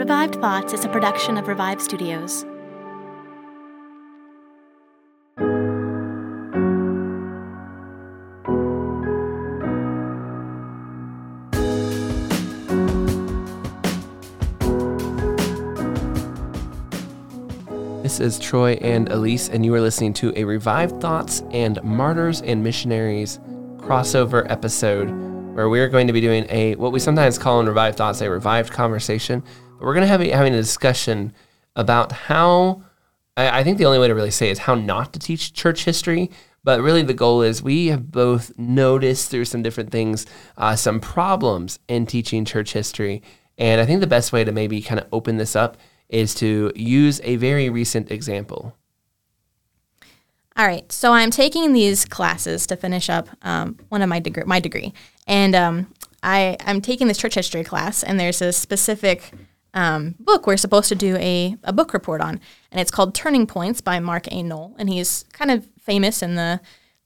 Revived Thoughts is a production of Revive Studios. This is Troy and Elise, and you are listening to a Revived Thoughts and Martyrs and Missionaries crossover episode where we are going to be doing a what we sometimes call in Revived Thoughts a revived conversation. But we're going to have having a discussion about how I, I think the only way to really say is how not to teach church history. But really, the goal is we have both noticed through some different things uh, some problems in teaching church history. And I think the best way to maybe kind of open this up is to use a very recent example. All right, so I'm taking these classes to finish up um, one of my degree, my degree, and um, I I'm taking this church history class, and there's a specific um, book we're supposed to do a, a book report on, and it's called Turning Points by Mark A. Noll, and he's kind of famous in the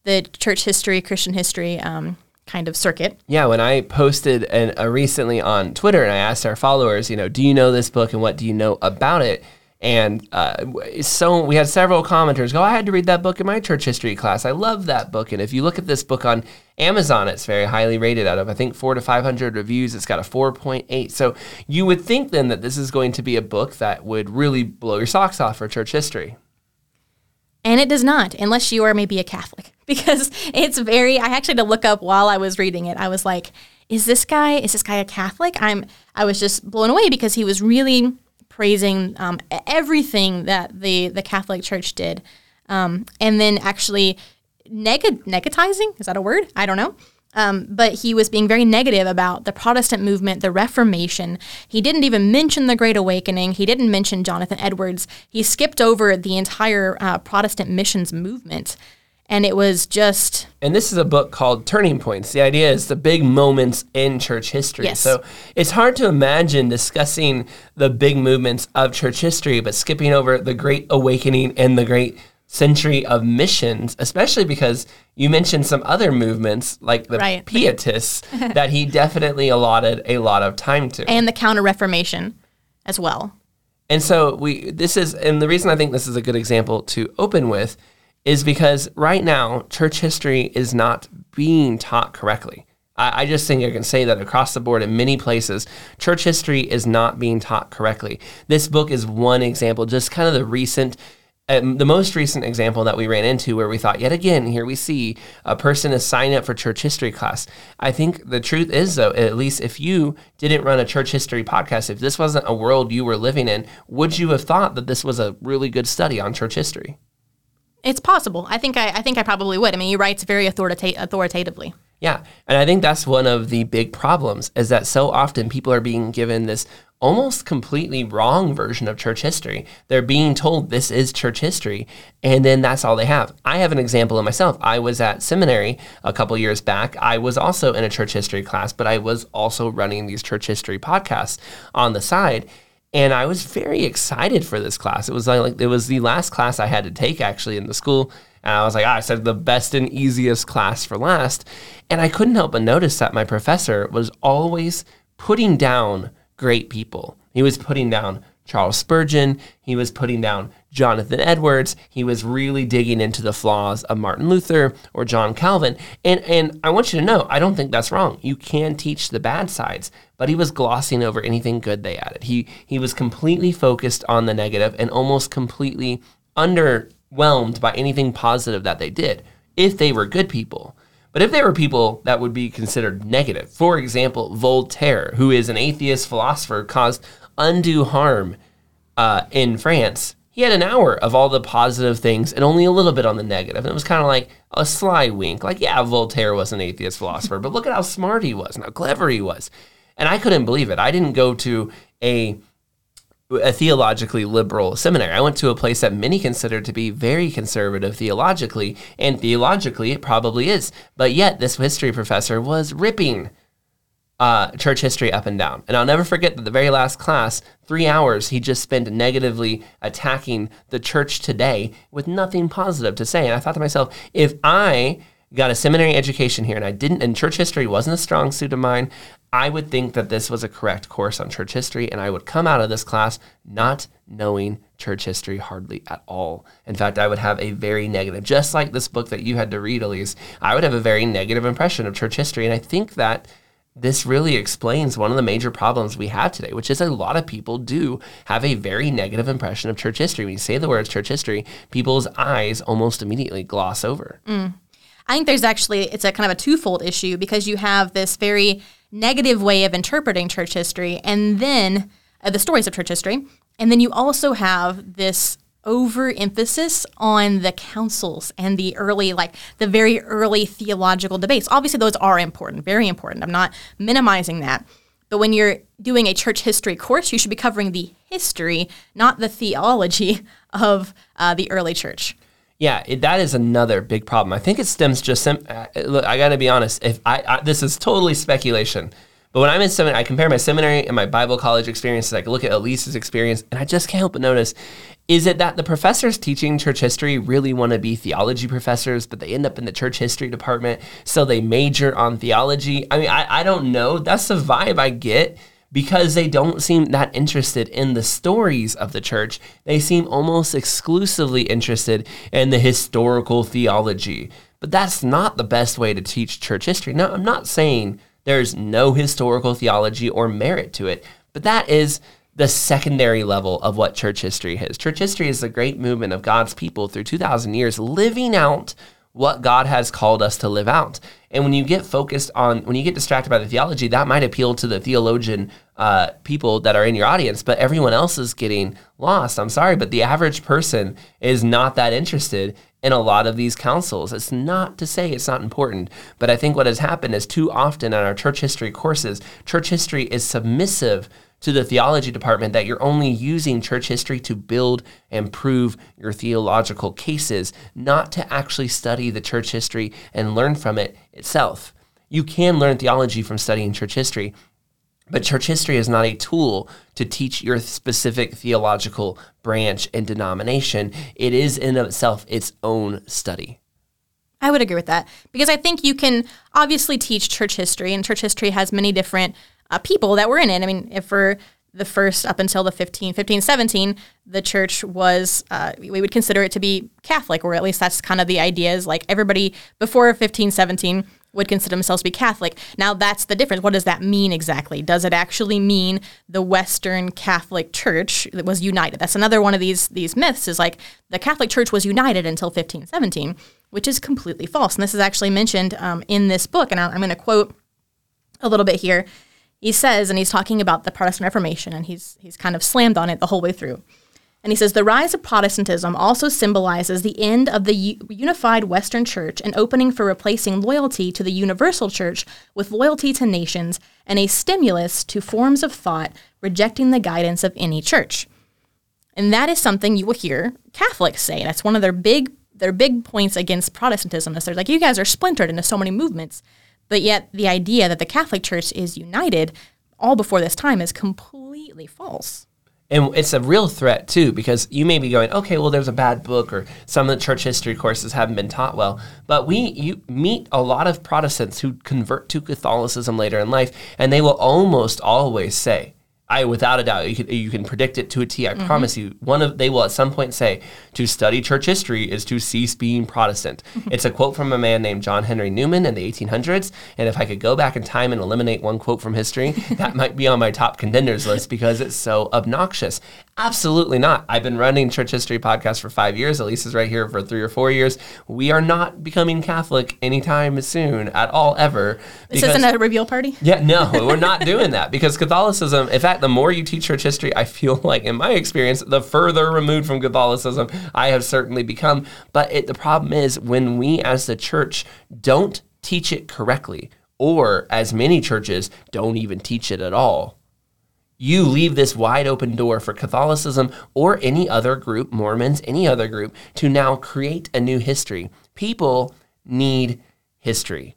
the church history, Christian history um, kind of circuit. Yeah, when I posted an, a recently on Twitter and I asked our followers, you know, do you know this book and what do you know about it? And uh, so we had several commenters go, I had to read that book in my church history class. I love that book. And if you look at this book on Amazon, it's very highly rated out of, I think, four to 500 reviews. It's got a 4.8. So you would think then that this is going to be a book that would really blow your socks off for church history. And it does not, unless you are maybe a Catholic, because it's very. I actually had to look up while I was reading it. I was like, "Is this guy? Is this guy a Catholic?" I'm. I was just blown away because he was really praising um, everything that the the Catholic Church did, um, and then actually neg- negatizing is that a word? I don't know. Um, but he was being very negative about the Protestant movement, the Reformation. He didn't even mention the Great Awakening. He didn't mention Jonathan Edwards. He skipped over the entire uh, Protestant missions movement. And it was just. And this is a book called Turning Points. The idea is the big moments in church history. Yes. So it's hard to imagine discussing the big movements of church history, but skipping over the Great Awakening and the Great century of missions, especially because you mentioned some other movements like the Right. Pietists that he definitely allotted a lot of time to. And the Counter Reformation as well. And so we this is and the reason I think this is a good example to open with is because right now church history is not being taught correctly. I, I just think I can say that across the board in many places, church history is not being taught correctly. This book is one example, just kind of the recent um, the most recent example that we ran into where we thought, yet again, here we see a person is signing up for church history class. I think the truth is, though, at least if you didn't run a church history podcast, if this wasn't a world you were living in, would you have thought that this was a really good study on church history? It's possible. I think I, I think I probably would. I mean, he writes very authorita- authoritatively. Yeah. And I think that's one of the big problems is that so often people are being given this almost completely wrong version of church history. They're being told this is church history, and then that's all they have. I have an example of myself. I was at seminary a couple years back. I was also in a church history class, but I was also running these church history podcasts on the side. And I was very excited for this class. It was like it was the last class I had to take actually in the school. And I was like, ah, I said the best and easiest class for last. And I couldn't help but notice that my professor was always putting down great people. He was putting down Charles Spurgeon. He was putting down Jonathan Edwards. He was really digging into the flaws of Martin Luther or John Calvin. And and I want you to know, I don't think that's wrong. You can teach the bad sides, but he was glossing over anything good they added. He he was completely focused on the negative and almost completely underwhelmed by anything positive that they did if they were good people. But if they were people that would be considered negative, for example, Voltaire, who is an atheist philosopher, caused undue harm uh, in France. He had an hour of all the positive things and only a little bit on the negative. And it was kind of like a sly wink. Like, yeah, Voltaire was an atheist philosopher, but look at how smart he was and how clever he was. And I couldn't believe it. I didn't go to a a theologically liberal seminary. I went to a place that many consider to be very conservative theologically, and theologically it probably is. But yet, this history professor was ripping uh, church history up and down. And I'll never forget that the very last class, three hours, he just spent negatively attacking the church today with nothing positive to say. And I thought to myself, if I got a seminary education here and I didn't, and church history wasn't a strong suit of mine, I would think that this was a correct course on church history, and I would come out of this class not knowing church history hardly at all. In fact, I would have a very negative, just like this book that you had to read, Elise, I would have a very negative impression of church history. And I think that this really explains one of the major problems we have today, which is a lot of people do have a very negative impression of church history. When you say the words church history, people's eyes almost immediately gloss over. Mm. I think there's actually it's a kind of a twofold issue because you have this very negative way of interpreting church history and then uh, the stories of church history, and then you also have this overemphasis on the councils and the early like the very early theological debates. Obviously those are important, very important. I'm not minimizing that. But when you're doing a church history course, you should be covering the history, not the theology of uh, the early church. Yeah, it, that is another big problem. I think it stems just. Sim- uh, look, I got to be honest. If I, I, this is totally speculation, but when I'm in seminary, I compare my seminary and my Bible college experiences. I look at Elise's experience, and I just can't help but notice: is it that the professors teaching church history really want to be theology professors, but they end up in the church history department, so they major on theology? I mean, I, I don't know. That's the vibe I get because they don't seem that interested in the stories of the church. They seem almost exclusively interested in the historical theology. But that's not the best way to teach church history. Now, I'm not saying there's no historical theology or merit to it, but that is the secondary level of what church history is. Church history is the great movement of God's people through 2,000 years living out what God has called us to live out. And when you get focused on, when you get distracted by the theology, that might appeal to the theologian uh, people that are in your audience, but everyone else is getting lost. I'm sorry, but the average person is not that interested in a lot of these councils. It's not to say it's not important, but I think what has happened is too often in our church history courses, church history is submissive to the theology department that you're only using church history to build and prove your theological cases, not to actually study the church history and learn from it itself. You can learn theology from studying church history, but church history is not a tool to teach your specific theological branch and denomination. It is in itself its own study. I would agree with that because I think you can obviously teach church history, and church history has many different uh, people that were in it. I mean, if for the first up until the 15, 15 17, the church was, uh, we would consider it to be Catholic, or at least that's kind of the idea is like everybody before 15, 17 would consider themselves to be Catholic. Now, that's the difference. What does that mean exactly? Does it actually mean the Western Catholic Church that was united? That's another one of these these myths. Is like the Catholic Church was united until 1517, which is completely false. And this is actually mentioned um, in this book, and I'm going to quote a little bit here he says, and he's talking about the Protestant Reformation, and he's he's kind of slammed on it the whole way through. And he says the rise of Protestantism also symbolizes the end of the u- unified Western Church, an opening for replacing loyalty to the universal church with loyalty to nations, and a stimulus to forms of thought rejecting the guidance of any church. And that is something you will hear Catholics say. That's one of their big their big points against Protestantism. Is they're like, you guys are splintered into so many movements. But yet, the idea that the Catholic Church is united all before this time is completely false. And it's a real threat too, because you may be going, okay, well, there's a bad book, or some of the church history courses haven't been taught well. But we you meet a lot of Protestants who convert to Catholicism later in life, and they will almost always say, I without a doubt you can you can predict it to a T. I mm-hmm. promise you. One of they will at some point say to study church history is to cease being Protestant. Mm-hmm. It's a quote from a man named John Henry Newman in the 1800s. And if I could go back in time and eliminate one quote from history, that might be on my top contenders list because it's so obnoxious. Absolutely not. I've been running church history podcast for five years. Elise is right here for three or four years. We are not becoming Catholic anytime soon at all ever. This isn't a reveal party. Yeah, no, we're not doing that because Catholicism. In fact, the more you teach church history, I feel like, in my experience, the further removed from Catholicism I have certainly become. But it, the problem is when we as the church don't teach it correctly, or as many churches don't even teach it at all you leave this wide open door for Catholicism or any other group, Mormons, any other group, to now create a new history. People need history.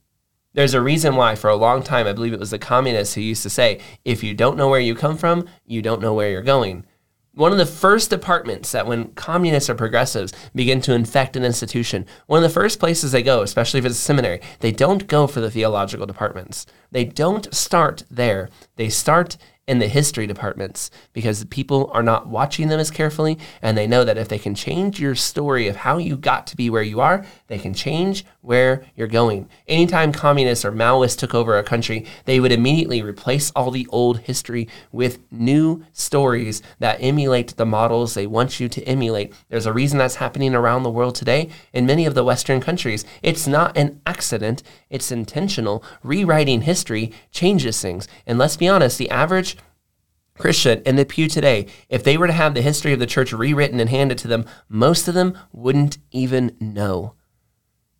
There's a reason why, for a long time, I believe it was the communists who used to say, if you don't know where you come from, you don't know where you're going. One of the first departments that when communists or progressives begin to infect an institution, one of the first places they go, especially if it's a seminary, they don't go for the theological departments. They don't start there. They start in the history departments because people are not watching them as carefully and they know that if they can change your story of how you got to be where you are, they can change where you're going. Anytime communists or Maoists took over a country, they would immediately replace all the old history with new stories that emulate the models they want you to emulate. There's a reason that's happening around the world today in many of the Western countries. It's not an accident, it's intentional. Rewriting history changes things. And let's be honest, the average Christian in the pew today, if they were to have the history of the church rewritten and handed to them, most of them wouldn't even know.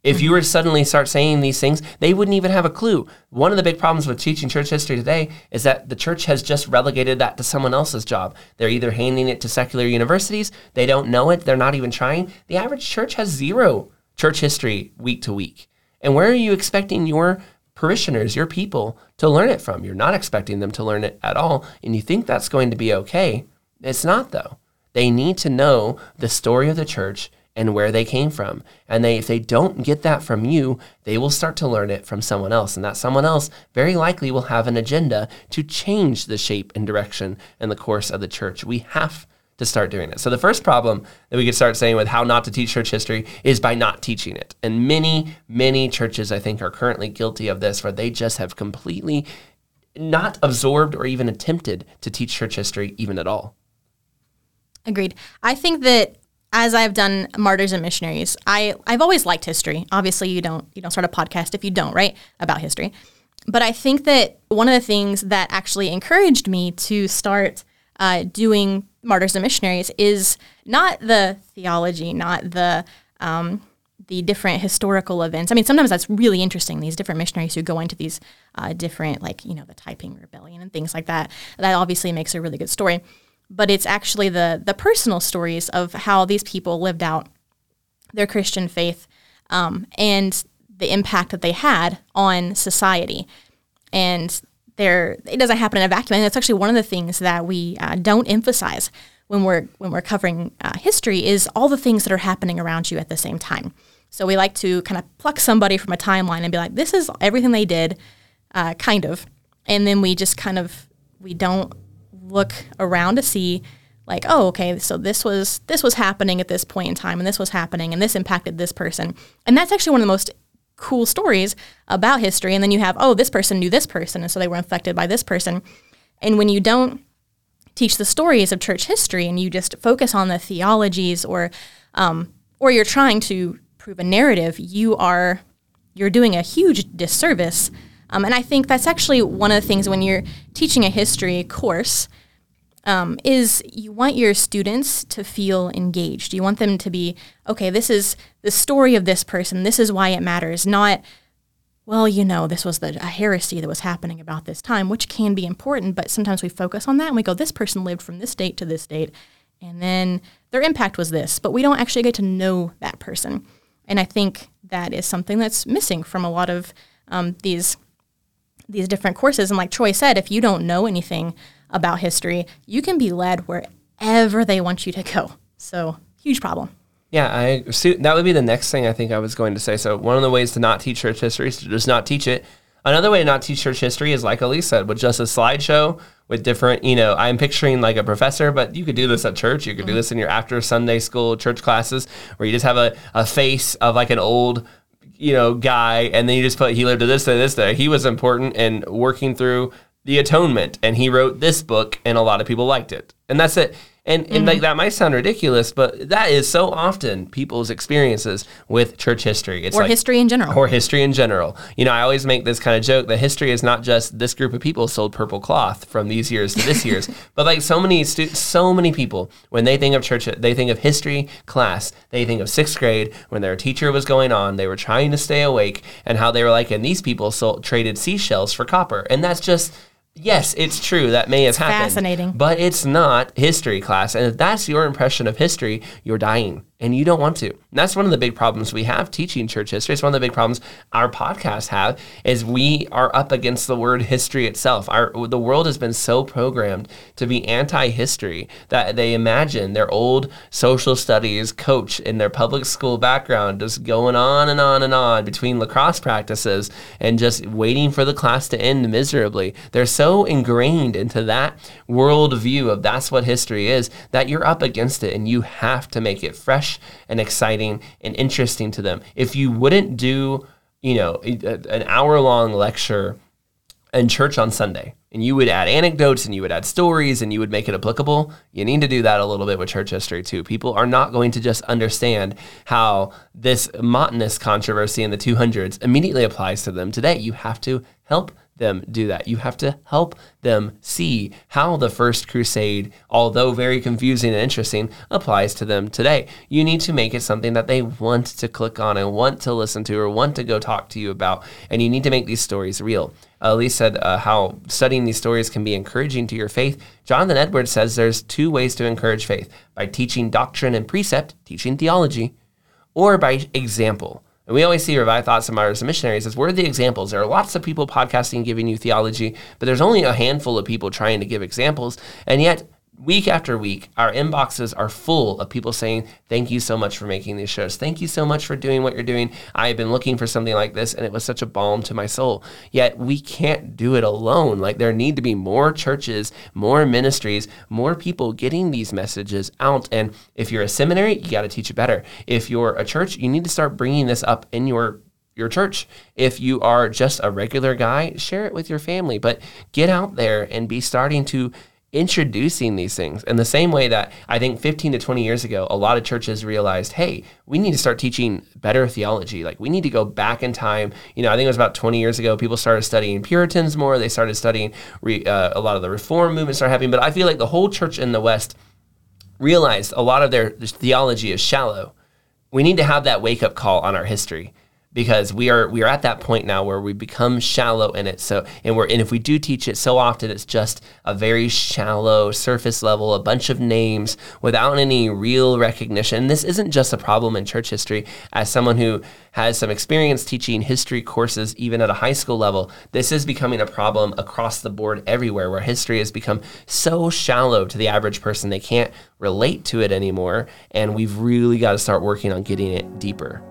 If hmm. you were to suddenly start saying these things, they wouldn't even have a clue. One of the big problems with teaching church history today is that the church has just relegated that to someone else's job. They're either handing it to secular universities, they don't know it, they're not even trying. The average church has zero church history week to week. And where are you expecting your parishioners, your people, to learn it from. You're not expecting them to learn it at all, and you think that's going to be okay. It's not, though. They need to know the story of the church and where they came from. And they, if they don't get that from you, they will start to learn it from someone else. And that someone else very likely will have an agenda to change the shape and direction and the course of the church. We have to start doing it. So the first problem that we could start saying with how not to teach church history is by not teaching it. And many, many churches I think are currently guilty of this where they just have completely not absorbed or even attempted to teach church history even at all. Agreed. I think that as I've done martyrs and missionaries, I I've always liked history. Obviously, you don't you don't start a podcast if you don't, right? About history. But I think that one of the things that actually encouraged me to start uh, doing martyrs and missionaries is not the theology, not the um, the different historical events. I mean, sometimes that's really interesting. These different missionaries who go into these uh, different, like you know, the Taiping Rebellion and things like that. That obviously makes a really good story. But it's actually the the personal stories of how these people lived out their Christian faith um, and the impact that they had on society. And there it doesn't happen in a vacuum. And that's actually one of the things that we uh, don't emphasize when we're when we're covering uh, history is all the things that are happening around you at the same time. So we like to kind of pluck somebody from a timeline and be like, this is everything they did, uh, kind of, and then we just kind of we don't look around to see like oh okay so this was this was happening at this point in time and this was happening and this impacted this person and that's actually one of the most cool stories about history. And then you have, oh, this person knew this person, and so they were infected by this person. And when you don't teach the stories of church history and you just focus on the theologies or um, or you're trying to prove a narrative, you are you're doing a huge disservice. Um, and I think that's actually one of the things when you're teaching a history course um, is you want your students to feel engaged. You want them to be, okay, this is the story of this person. This is why it matters. Not, well, you know, this was the, a heresy that was happening about this time, which can be important, but sometimes we focus on that and we go, this person lived from this date to this date, and then their impact was this, but we don't actually get to know that person. And I think that is something that's missing from a lot of um, these these different courses. And like Troy said, if you don't know anything about history, you can be led wherever they want you to go. So, huge problem. Yeah, I see. That would be the next thing I think I was going to say. So, one of the ways to not teach church history is to just not teach it. Another way to not teach church history is, like Elise said, with just a slideshow with different, you know, I'm picturing like a professor, but you could do this at church. You could mm-hmm. do this in your after Sunday school church classes where you just have a, a face of like an old, you know, guy, and then you just put, he lived to this day, this day. He was important in working through the atonement and he wrote this book and a lot of people liked it and that's it and, and mm-hmm. like that might sound ridiculous but that is so often people's experiences with church history. It's or like, history in general. Or history in general. You know i always make this kind of joke that history is not just this group of people sold purple cloth from these years to this year's but like so many stu- so many people when they think of church they think of history class they think of sixth grade when their teacher was going on they were trying to stay awake and how they were like and these people sold traded seashells for copper. And that's just Yes, it's true. That may have it's happened. Fascinating. But it's not history class. And if that's your impression of history, you're dying. And you don't want to. And that's one of the big problems we have teaching church history. It's one of the big problems our podcasts have is we are up against the word history itself. Our the world has been so programmed to be anti-history that they imagine their old social studies coach in their public school background just going on and on and on between lacrosse practices and just waiting for the class to end miserably. They're so ingrained into that world view of that's what history is that you're up against it and you have to make it fresh fresh and exciting and interesting to them. If you wouldn't do, you know, an hour long lecture in church on Sunday, and you would add anecdotes and you would add stories and you would make it applicable, you need to do that a little bit with church history too. People are not going to just understand how this Montanist controversy in the 200s immediately applies to them today. You have to help them do that. You have to help them see how the first crusade, although very confusing and interesting, applies to them today. You need to make it something that they want to click on and want to listen to or want to go talk to you about. And you need to make these stories real. Elise said uh, how studying these stories can be encouraging to your faith. Jonathan Edwards says there's two ways to encourage faith by teaching doctrine and precept, teaching theology, or by example and we always see Revived Thoughts and Martyrs and Missionaries as we're the examples. There are lots of people podcasting giving you theology, but there's only a handful of people trying to give examples. And yet, week after week, our inboxes are full of people saying, Thank you so much for making these shows. Thank you so much for doing what you're doing. I have been looking for something like this, and it was such a balm to my soul. Yet we can't do it alone. Like, there need to be more churches, more ministries, more people getting these messages out. And if you're a seminary, you got to teach it better. If you're a church, you need to start bringing this up in your your church. If you are just a regular guy, share it with your family, but get out there and be starting to introducing these things in the same way that I think 15 to 20 years ago, a lot of churches realized, hey, we need to start teaching better theology. Like we need to go back in time. You know, I think it was about 20 years ago, people started studying Puritans more. They started studying re, uh, a lot of the reform movement started happening. But I feel like the whole church in the West realized a lot of their theology is shallow. We need to have that wake up call on our history because we are we are at that point now where we become shallow in it. So and we're and if we do teach it so often, it's just a very shallow surface level, a bunch of names without any real recognition. And this isn't just a problem in church history. As someone who has some experience teaching history courses even at a high school level, this is becoming a problem across the board everywhere where history has become so shallow to the average person they can't relate to it anymore. And we've really got to start working on getting it deeper.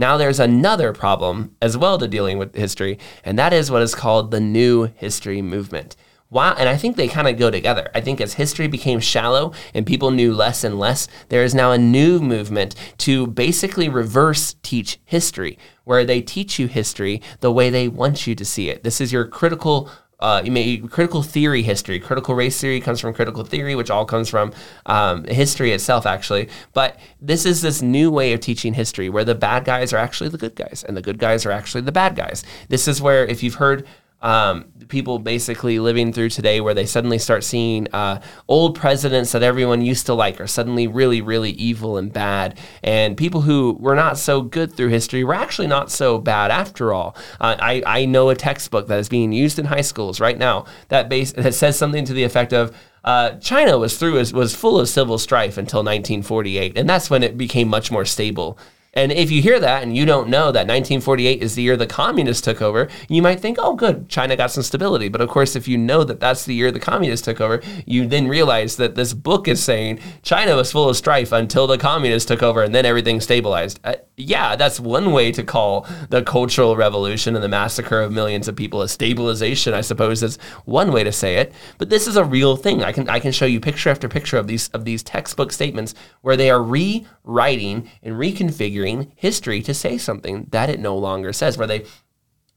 Now there's another problem as well to dealing with history, and that is what is called the new history movement. Wow, and I think they kind of go together. I think as history became shallow and people knew less and less, there is now a new movement to basically reverse teach history, where they teach you history the way they want you to see it. This is your critical uh, you may critical theory history. Critical race theory comes from critical theory, which all comes from um, history itself, actually. But this is this new way of teaching history where the bad guys are actually the good guys, and the good guys are actually the bad guys. This is where, if you've heard um, people basically living through today where they suddenly start seeing uh, old presidents that everyone used to like are suddenly really, really evil and bad. And people who were not so good through history were actually not so bad after all. Uh, I, I know a textbook that is being used in high schools right now that, base, that says something to the effect of, uh, China was through was full of civil strife until 1948, and that's when it became much more stable. And if you hear that and you don't know that 1948 is the year the communists took over, you might think, oh, good, China got some stability. But of course, if you know that that's the year the communists took over, you then realize that this book is saying China was full of strife until the communists took over and then everything stabilized. Uh, yeah, that's one way to call the Cultural Revolution and the massacre of millions of people a stabilization, I suppose, is one way to say it. But this is a real thing. I can, I can show you picture after picture of these, of these textbook statements where they are rewriting and reconfiguring history to say something that it no longer says, where they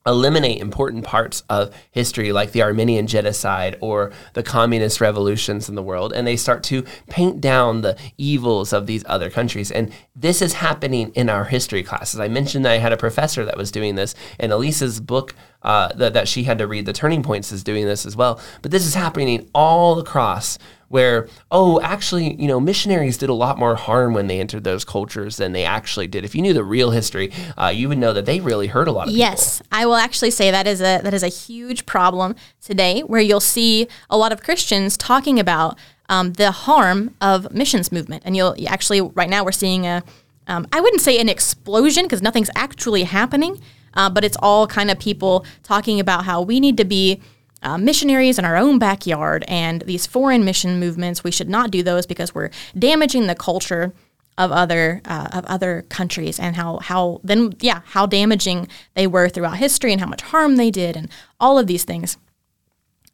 eliminate important parts of history like the Armenian genocide or the communist revolutions in the world and they start to paint down the evils of these other countries and this is happening in our history classes. I mentioned that I had a professor that was doing this and Elise's book uh, that, that she had to read, The Turning Points, is doing this as well. But this is happening all across where, oh, actually, you know, missionaries did a lot more harm when they entered those cultures than they actually did. If you knew the real history, uh, you would know that they really hurt a lot of yes, people. I will actually say that is a that is a huge problem today, where you'll see a lot of Christians talking about um, the harm of missions movement, and you'll actually right now we're seeing a um, I wouldn't say an explosion because nothing's actually happening, uh, but it's all kind of people talking about how we need to be uh, missionaries in our own backyard and these foreign mission movements. We should not do those because we're damaging the culture of other uh, of other countries and how how then yeah how damaging they were throughout history and how much harm they did and all of these things.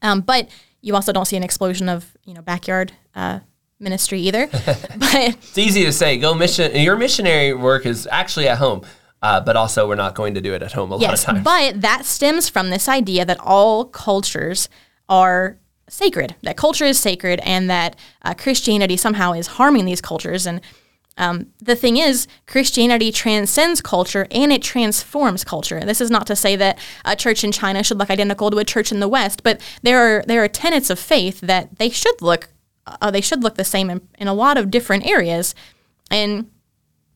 Um, but you also don't see an explosion of you know backyard uh, ministry either. but it's easy to say go mission. Your missionary work is actually at home. Uh, but also, we're not going to do it at home a yes, lot of times. But that stems from this idea that all cultures are sacred, that culture is sacred, and that uh, Christianity somehow is harming these cultures. And um, the thing is, Christianity transcends culture and it transforms culture. This is not to say that a church in China should look identical to a church in the West, but there are there are tenets of faith that they should look uh, they should look the same in, in a lot of different areas. And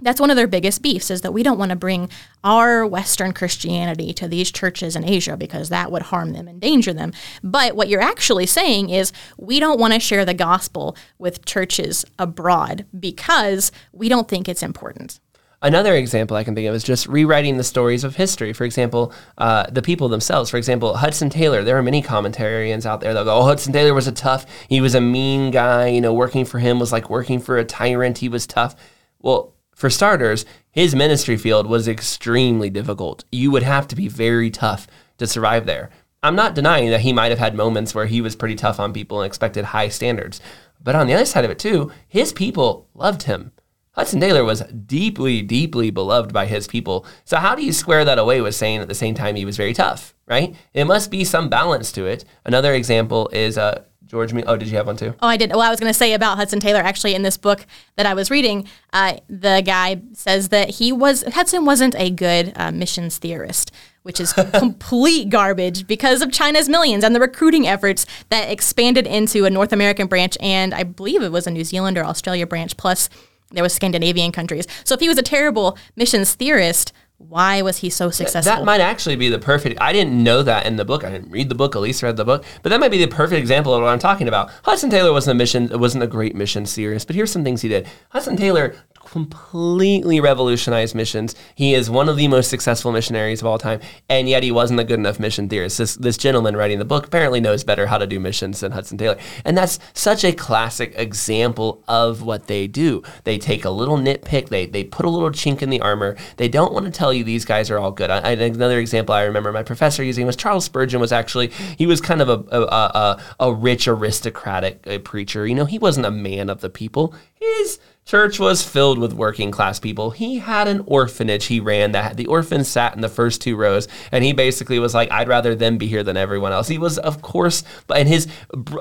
that's one of their biggest beefs is that we don't want to bring our Western Christianity to these churches in Asia because that would harm them, endanger them. But what you're actually saying is we don't want to share the gospel with churches abroad because we don't think it's important. Another example I can think of is just rewriting the stories of history. For example, uh, the people themselves. For example, Hudson Taylor. There are many commentarians out there that go, "Oh, Hudson Taylor was a tough. He was a mean guy. You know, working for him was like working for a tyrant. He was tough." Well, for starters, his ministry field was extremely difficult. You would have to be very tough to survive there. I'm not denying that he might have had moments where he was pretty tough on people and expected high standards. But on the other side of it, too, his people loved him. Hudson Taylor was deeply, deeply beloved by his people. So, how do you square that away with saying at the same time he was very tough, right? It must be some balance to it. Another example is uh, George Me- Oh, did you have one too? Oh, I did. Well, I was going to say about Hudson Taylor. Actually, in this book that I was reading, uh, the guy says that he was Hudson wasn't a good uh, missions theorist, which is complete garbage because of China's millions and the recruiting efforts that expanded into a North American branch, and I believe it was a New Zealand or Australia branch. Plus, there was Scandinavian countries. So if he was a terrible missions theorist, why was he so successful? That might actually be the perfect. I didn't know that in the book. I didn't read the book. Elise read the book, but that might be the perfect example of what I'm talking about. Hudson Taylor wasn't a mission. It wasn't a great mission theorist, but here's some things he did. Hudson Taylor completely revolutionized missions. He is one of the most successful missionaries of all time, and yet he wasn't a good enough mission theorist. This, this gentleman writing the book apparently knows better how to do missions than Hudson Taylor. And that's such a classic example of what they do. They take a little nitpick, they, they put a little chink in the armor. They don't want to tell you these guys are all good. I, I, another example I remember my professor using was Charles Spurgeon was actually, he was kind of a, a, a, a rich aristocratic uh, preacher. You know, he wasn't a man of the people. His church was filled with working class people. He had an orphanage he ran that the orphans sat in the first two rows, and he basically was like, "I'd rather them be here than everyone else." He was, of course, and his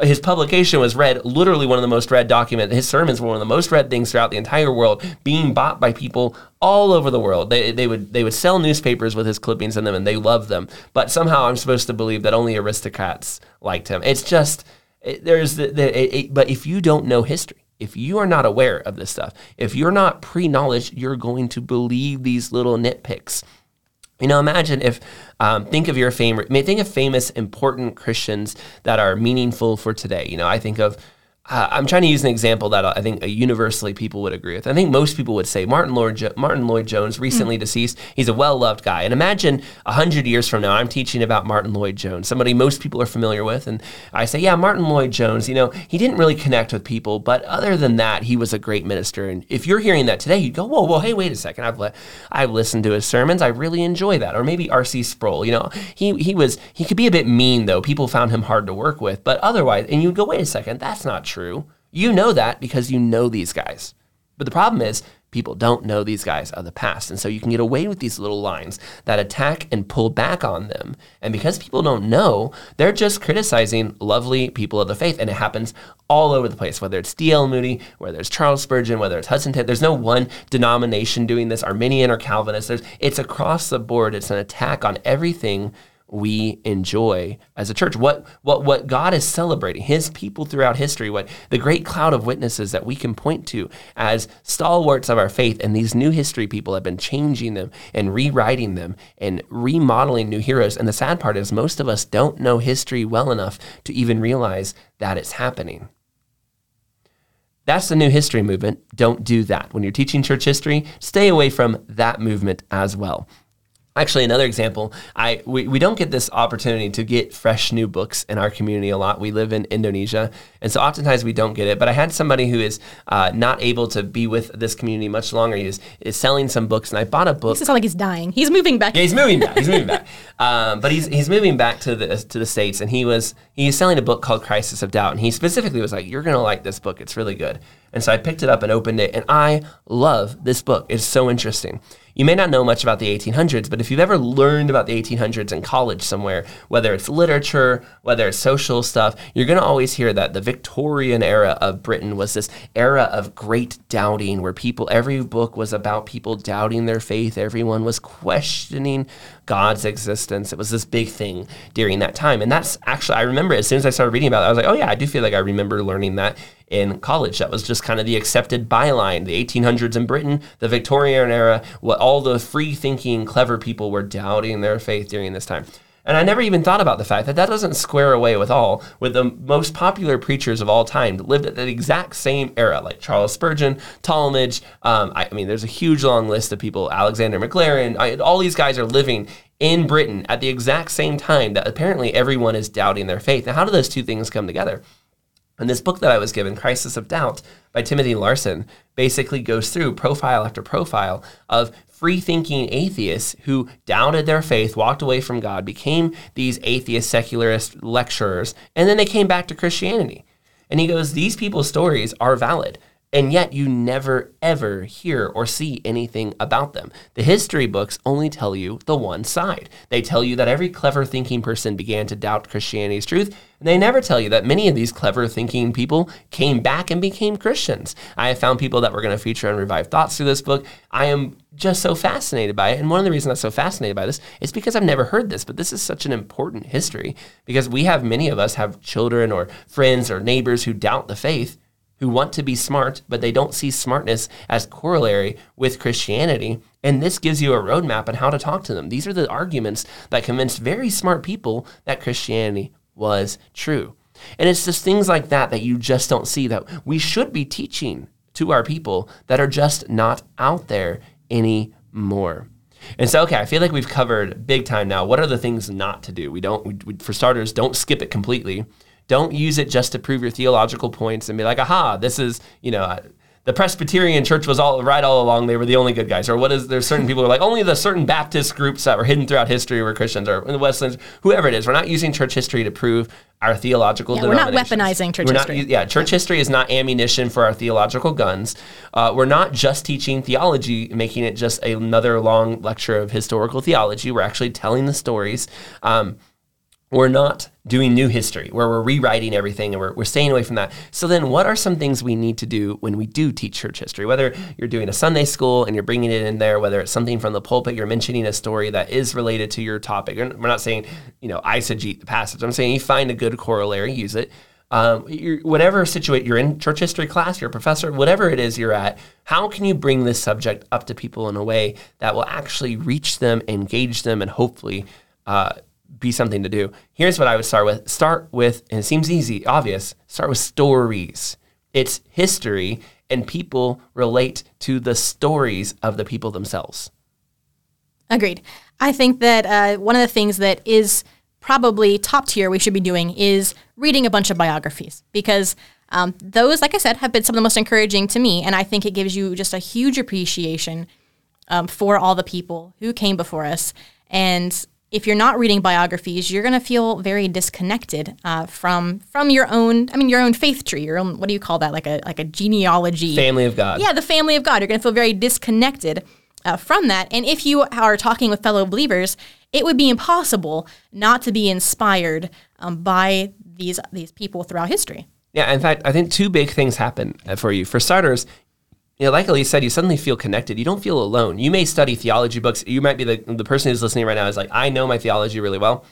his publication was read literally one of the most read documents. His sermons were one of the most read things throughout the entire world, being bought by people all over the world. They, they would they would sell newspapers with his clippings in them, and they loved them. But somehow, I'm supposed to believe that only aristocrats liked him. It's just it, there's the, the it, it, but if you don't know history if you are not aware of this stuff, if you're not pre knowledge, you're going to believe these little nitpicks. You know, imagine if, um, think of your favorite, think of famous, important Christians that are meaningful for today. You know, I think of uh, I'm trying to use an example that I think universally people would agree with. I think most people would say Martin Lloyd, jo- Martyn Lloyd Jones, recently mm. deceased. He's a well loved guy. And imagine 100 years from now, I'm teaching about Martyn Lloyd Jones, somebody most people are familiar with. And I say, yeah, Martyn Lloyd Jones, you know, he didn't really connect with people, but other than that, he was a great minister. And if you're hearing that today, you'd go, whoa, whoa, hey, wait a second. I've, le- I've listened to his sermons. I really enjoy that. Or maybe R.C. Sproul, you know, he, he was, he could be a bit mean though. People found him hard to work with. But otherwise, and you'd go, wait a second, that's not true. You know that because you know these guys. But the problem is, people don't know these guys of the past. And so you can get away with these little lines that attack and pull back on them. And because people don't know, they're just criticizing lovely people of the faith. And it happens all over the place, whether it's D.L. Moody, whether it's Charles Spurgeon, whether it's Hudson Taylor. There's no one denomination doing this, Arminian or Calvinist. There's, it's across the board. It's an attack on everything we enjoy as a church, what, what, what God is celebrating, his people throughout history, what the great cloud of witnesses that we can point to as stalwarts of our faith. And these new history people have been changing them and rewriting them and remodeling new heroes. And the sad part is, most of us don't know history well enough to even realize that it's happening. That's the new history movement. Don't do that. When you're teaching church history, stay away from that movement as well. Actually, another example, I we, we don't get this opportunity to get fresh new books in our community a lot. We live in Indonesia, and so oftentimes we don't get it. But I had somebody who is uh, not able to be with this community much longer. He is, is selling some books, and I bought a book. It sounds like he's dying. He's moving back. Yeah, he's moving back. He's moving back. Um, but he's he's moving back to the to the states, and he was he he's selling a book called Crisis of Doubt, and he specifically was like, "You're gonna like this book. It's really good." And so I picked it up and opened it, and I love this book. It's so interesting. You may not know much about the 1800s, but if you've ever learned about the 1800s in college somewhere, whether it's literature, whether it's social stuff, you're going to always hear that the Victorian era of Britain was this era of great doubting where people, every book was about people doubting their faith. Everyone was questioning God's existence. It was this big thing during that time. And that's actually, I remember as soon as I started reading about it, I was like, oh yeah, I do feel like I remember learning that in college. That was just kind of the accepted byline. The 1800s in Britain, the Victorian era, what all the free thinking, clever people were doubting their faith during this time. And I never even thought about the fact that that doesn't square away with all with the most popular preachers of all time that lived at the exact same era, like Charles Spurgeon, Talmage. Um, I, I, mean, there's a huge long list of people. Alexander Maclaren. I, all these guys are living in Britain at the exact same time that apparently everyone is doubting their faith. Now, how do those two things come together? And this book that I was given, Crisis of Doubt by Timothy Larsen, basically goes through profile after profile of free thinking atheists who doubted their faith, walked away from God, became these atheist secularist lecturers, and then they came back to Christianity. And he goes, These people's stories are valid. And yet, you never ever hear or see anything about them. The history books only tell you the one side. They tell you that every clever thinking person began to doubt Christianity's truth, and they never tell you that many of these clever thinking people came back and became Christians. I have found people that we're going to feature on Revived Thoughts through this book. I am just so fascinated by it. And one of the reasons I'm so fascinated by this is because I've never heard this, but this is such an important history because we have many of us have children or friends or neighbors who doubt the faith who want to be smart, but they don't see smartness as corollary with Christianity. And this gives you a roadmap on how to talk to them. These are the arguments that convinced very smart people that Christianity was true. And it's just things like that that you just don't see that we should be teaching to our people that are just not out there anymore. And so, okay, I feel like we've covered big time now. What are the things not to do? We don't, we, we, for starters, don't skip it completely. Don't use it just to prove your theological points and be like, aha, this is, you know, the Presbyterian church was all right all along. They were the only good guys. Or what is there's certain people who are like only the certain Baptist groups that were hidden throughout history were Christians or the Wesleyans, whoever it is. We're not using church history to prove our theological yeah, We're not weaponizing church we're history. Not, yeah, church history is not ammunition for our theological guns. Uh, we're not just teaching theology, making it just another long lecture of historical theology. We're actually telling the stories. Um, we're not doing new history where we're rewriting everything and we're, we're staying away from that. So then what are some things we need to do when we do teach church history? Whether you're doing a Sunday school and you're bringing it in there, whether it's something from the pulpit, you're mentioning a story that is related to your topic. We're not saying, you know, eisegete the passage. I'm saying you find a good corollary, use it. Um, whatever situation you're in church history class, you're a professor, whatever it is you're at, how can you bring this subject up to people in a way that will actually reach them, engage them, and hopefully uh, be something to do. Here's what I would start with. Start with, and it seems easy, obvious, start with stories. It's history, and people relate to the stories of the people themselves. Agreed. I think that uh, one of the things that is probably top tier we should be doing is reading a bunch of biographies because um, those, like I said, have been some of the most encouraging to me. And I think it gives you just a huge appreciation um, for all the people who came before us. And if you're not reading biographies, you're going to feel very disconnected uh, from from your own. I mean, your own faith tree. Your own. What do you call that? Like a like a genealogy. Family of God. Yeah, the family of God. You're going to feel very disconnected uh, from that. And if you are talking with fellow believers, it would be impossible not to be inspired um, by these these people throughout history. Yeah, in fact, I think two big things happen uh, for you. For starters, you know, like Elise said, you suddenly feel connected. You don't feel alone. You may study theology books. You might be the, the person who's listening right now is like, I know my theology really well.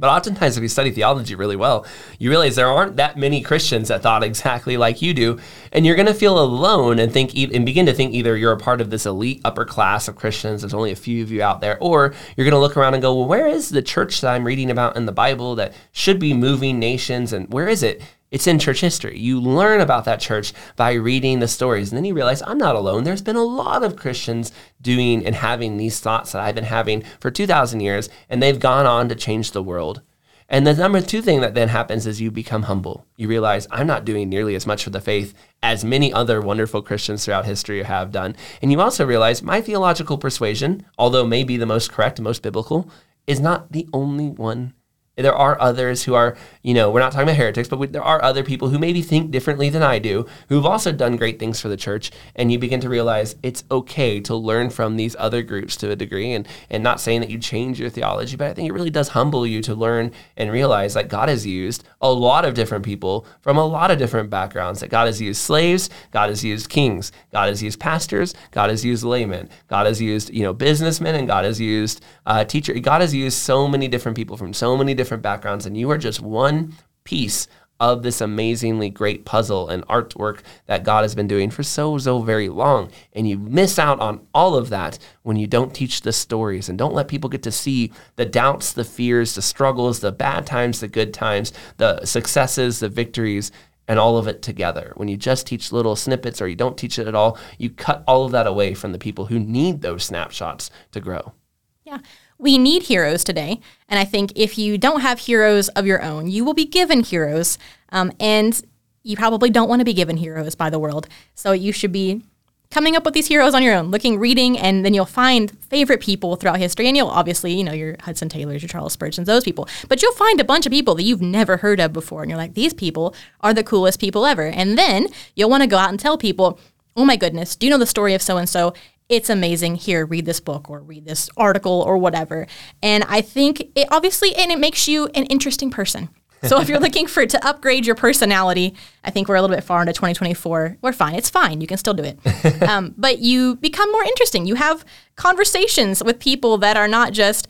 But oftentimes, if you study theology really well, you realize there aren't that many Christians that thought exactly like you do, and you're going to feel alone and think and begin to think either you're a part of this elite upper class of Christians. There's only a few of you out there, or you're going to look around and go, "Well, where is the church that I'm reading about in the Bible that should be moving nations, and where is it?" It's in church history. You learn about that church by reading the stories. And then you realize I'm not alone. There's been a lot of Christians doing and having these thoughts that I've been having for 2,000 years, and they've gone on to change the world. And the number two thing that then happens is you become humble. You realize I'm not doing nearly as much for the faith as many other wonderful Christians throughout history have done. And you also realize my theological persuasion, although may be the most correct, most biblical, is not the only one there are others who are, you know, we're not talking about heretics, but we, there are other people who maybe think differently than I do, who've also done great things for the church. And you begin to realize it's okay to learn from these other groups to a degree. And, and not saying that you change your theology, but I think it really does humble you to learn and realize that God has used a lot of different people from a lot of different backgrounds, that God has used slaves, God has used kings, God has used pastors, God has used laymen, God has used, you know, businessmen, and God has used uh, teachers. God has used so many different people from so many different different backgrounds, and you are just one piece of this amazingly great puzzle and artwork that God has been doing for so, so very long. And you miss out on all of that when you don't teach the stories and don't let people get to see the doubts, the fears, the struggles, the bad times, the good times, the successes, the victories, and all of it together. When you just teach little snippets or you don't teach it at all, you cut all of that away from the people who need those snapshots to grow. Yeah we need heroes today. And I think if you don't have heroes of your own, you will be given heroes. Um, and you probably don't want to be given heroes by the world. So you should be coming up with these heroes on your own, looking, reading, and then you'll find favorite people throughout history. And you'll obviously, you know, your Hudson Taylors, your Charles Spurgeons, those people. But you'll find a bunch of people that you've never heard of before. And you're like, these people are the coolest people ever. And then you'll want to go out and tell people, oh my goodness, do you know the story of so and so? It's amazing. Here, read this book or read this article or whatever. And I think it obviously, and it makes you an interesting person. So if you're looking for to upgrade your personality, I think we're a little bit far into 2024. We're fine. It's fine. You can still do it. um, but you become more interesting. You have conversations with people that are not just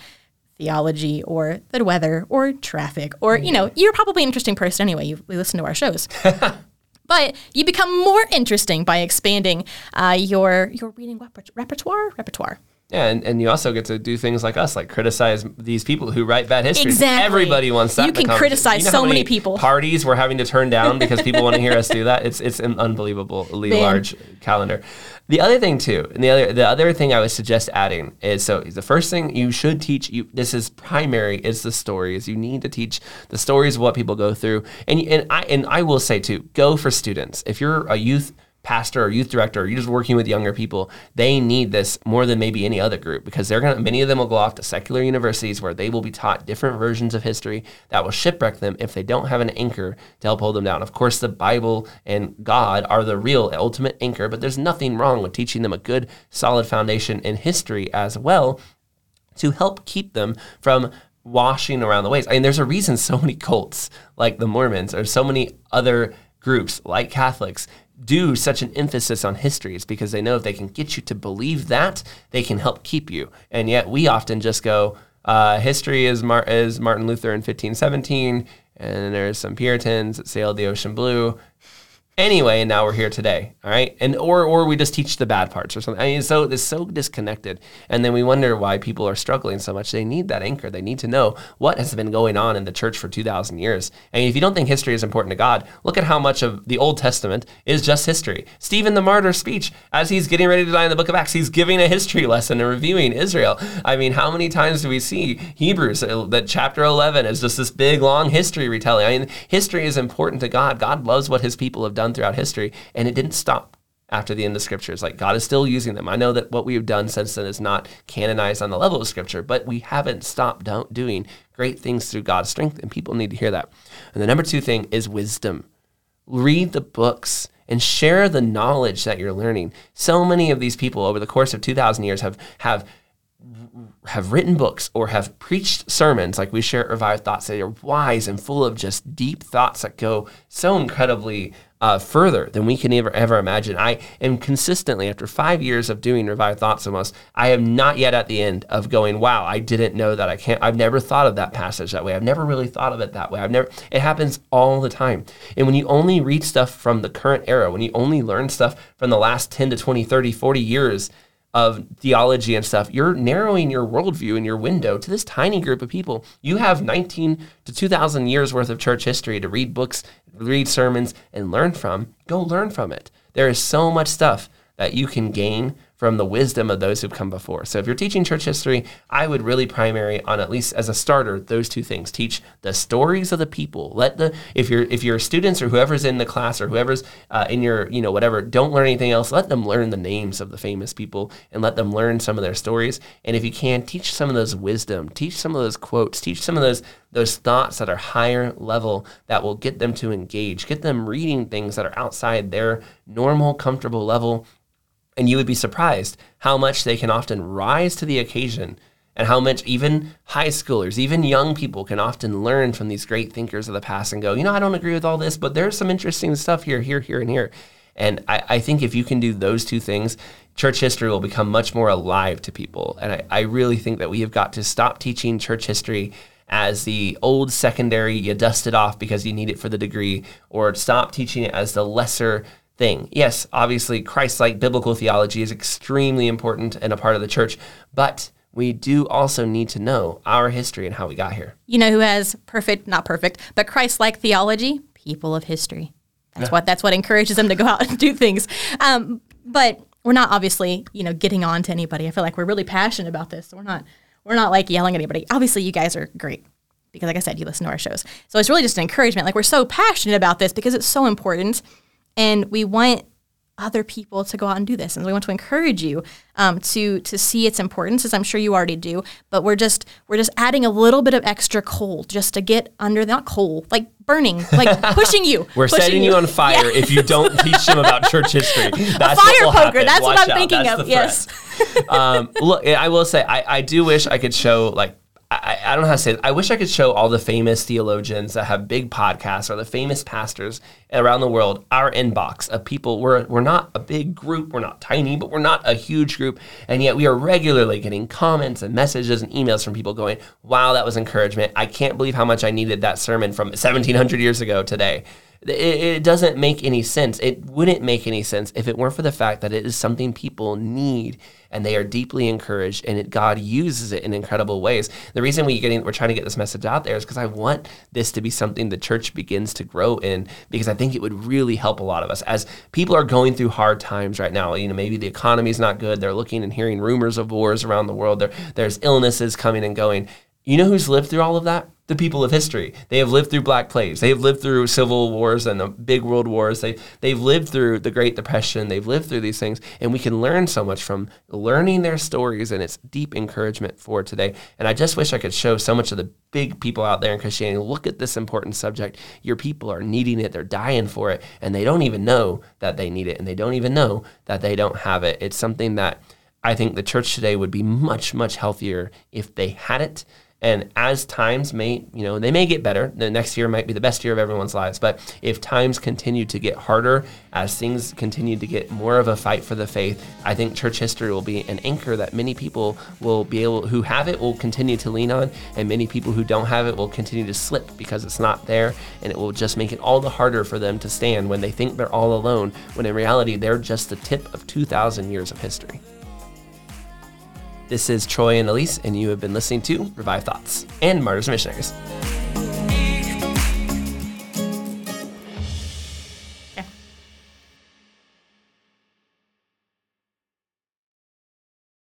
theology or the weather or traffic or you know you're probably an interesting person anyway you listen to our shows but you become more interesting by expanding uh, your your reading repertoire. Repertoire. Yeah, and, and you also get to do things like us, like criticize these people who write bad history. Exactly. Everybody wants that. You can criticize you know so many, many, people. Parties we're having to turn down because people want to hear us do that. It's it's an unbelievably large calendar. The other thing too, and the other the other thing I would suggest adding is so the first thing you should teach you this is primary is the stories. You need to teach the stories of what people go through, and and I and I will say too, go for students. If you're a youth pastor or youth director or you're just working with younger people, they need this more than maybe any other group because they're gonna many of them will go off to secular universities where they will be taught different versions of history that will shipwreck them if they don't have an anchor to help hold them down. Of course, the Bible and God are the real ultimate anchor, but there's nothing wrong with teaching them a good solid foundation in history as well to help keep them from washing around the waves. I mean, there's a reason so many cults like the Mormons or so many other groups like Catholics do such an emphasis on history is because they know if they can get you to believe that, they can help keep you. And yet we often just go, uh, history is, Mar- is Martin Luther in 1517, and there's some Puritans that sailed the ocean blue, anyway, and now we're here today. All right, and or or we just teach the bad parts or something. I mean, so it's so disconnected, and then we wonder why people are struggling so much. They need that anchor. They need to know what has been going on in the church for two thousand years. And if you don't think history is important to God, look at how much of the Old Testament is just history. Stephen the martyr speech as he's getting ready to die in the Book of Acts, he's giving a history lesson and reviewing Israel. I mean, how many times do we see Hebrews uh, that chapter eleven is just this big long history retelling? I mean, history is important to God. God loves what His people have done done throughout history, and it didn't stop after the end of scriptures. Like God is still using them. I know that what we have done since then is not canonized on the level of scripture, but we haven't stopped doing great things through God's strength, and people need to hear that. And the number two thing is wisdom. Read the books and share the knowledge that you're learning. So many of these people over the course of 2,000 years have, have have written books or have preached sermons like we share at Revived Thoughts that are wise and full of just deep thoughts that go so incredibly uh, further than we can ever ever imagine. I am consistently after five years of doing Revived Thoughts almost, I am not yet at the end of going, wow, I didn't know that I can't. I've never thought of that passage that way. I've never really thought of it that way. I've never. It happens all the time. And when you only read stuff from the current era, when you only learn stuff from the last 10 to 20, 30, 40 years of theology and stuff, you're narrowing your worldview and your window to this tiny group of people. You have 19 to 2,000 years worth of church history to read books, read sermons, and learn from. Go learn from it. There is so much stuff that you can gain from the wisdom of those who've come before. So if you're teaching church history, I would really primary on at least as a starter those two things. Teach the stories of the people. Let the if you're if your students or whoever's in the class or whoever's uh, in your you know whatever don't learn anything else. Let them learn the names of the famous people and let them learn some of their stories. And if you can, teach some of those wisdom. Teach some of those quotes. Teach some of those those thoughts that are higher level that will get them to engage. Get them reading things that are outside their normal comfortable level and you would be surprised how much they can often rise to the occasion and how much even high schoolers, even young people can often learn from these great thinkers of the past and go, you know, I don't agree with all this, but there's some interesting stuff here, here, here, and here. And I, I think if you can do those two things, church history will become much more alive to people. And I, I really think that we have got to stop teaching church history as the old secondary, you dust it off because you need it for the degree, or stop teaching it as the lesser thing. Yes, obviously, Christ like biblical theology is extremely important and a part of the church, but we do also need to know our history and how we got here. You know who has perfect, not perfect, but Christ like theology? People of history. That's yeah. what that's what encourages them to go out and do things. Um, but we're not obviously, you know, getting on to anybody. I feel like we're really passionate about this. So We're not we're not like yelling at anybody. Obviously, you guys are great because like I said, you listen to our shows. So it's really just an encouragement. Like we're so passionate about this because it's so important and we want other people to go out and do this and we want to encourage you um, to to see its importance as i'm sure you already do but we're just we're just adding a little bit of extra coal just to get under not coal like burning like pushing you we're pushing setting you, on fire yeah. if you don't teach them about church history that's a fire poker happen. that's Watch what i'm out. thinking that's of yes um, look i will say I, I do wish i could show like I, I, don't know how to say it. I wish I could show all the famous theologians that have big podcasts or the famous pastors around the world our inbox of people. We're, we're not a big group, we're not tiny, but we're not a huge group. And yet we are regularly getting comments and messages and emails from people going, wow, that was encouragement. I can't believe how much I needed that sermon from 1700 years ago today. It, it, doesn't make any sense. It wouldn't make any sense if it weren't for the fact that it is something people need and they are deeply encouraged and it, God uses it in incredible ways. The reason we getting, we're trying to get this message out there is because I want this to be something the church begins to grow in because I think it would really help a lot of us as people are going through hard times right now. You know, maybe the economy is not good. They're looking and hearing rumors of wars around the world. There, there's illnesses coming and going. You know who's lived through all of that? The people of history. They have lived through black plagues. They have lived through civil wars and the big world wars. They they've lived through the Great Depression. They've lived through these things, and we can learn so much from learning their stories. And it's deep encouragement for today. And I just wish I could show so much of the big people out there in Christianity. Look at this important subject. Your people are needing it. They're dying for it, and they don't even know that they need it, and they don't even know that they don't have it. It's something that I think the church today would be much much healthier if they had it. And as times may, you know, they may get better. The next year might be the best year of everyone's lives. But if times continue to get harder, as things continue to get more of a fight for the faith, I think church history will be an anchor that many people will be able, who have it, will continue to lean on, and many people who don't have it will continue to slip because it's not there, and it will just make it all the harder for them to stand when they think they're all alone, when in reality they're just the tip of 2,000 years of history. This is Troy and Elise, and you have been listening to Revived Thoughts and Martyrs and Missionaries.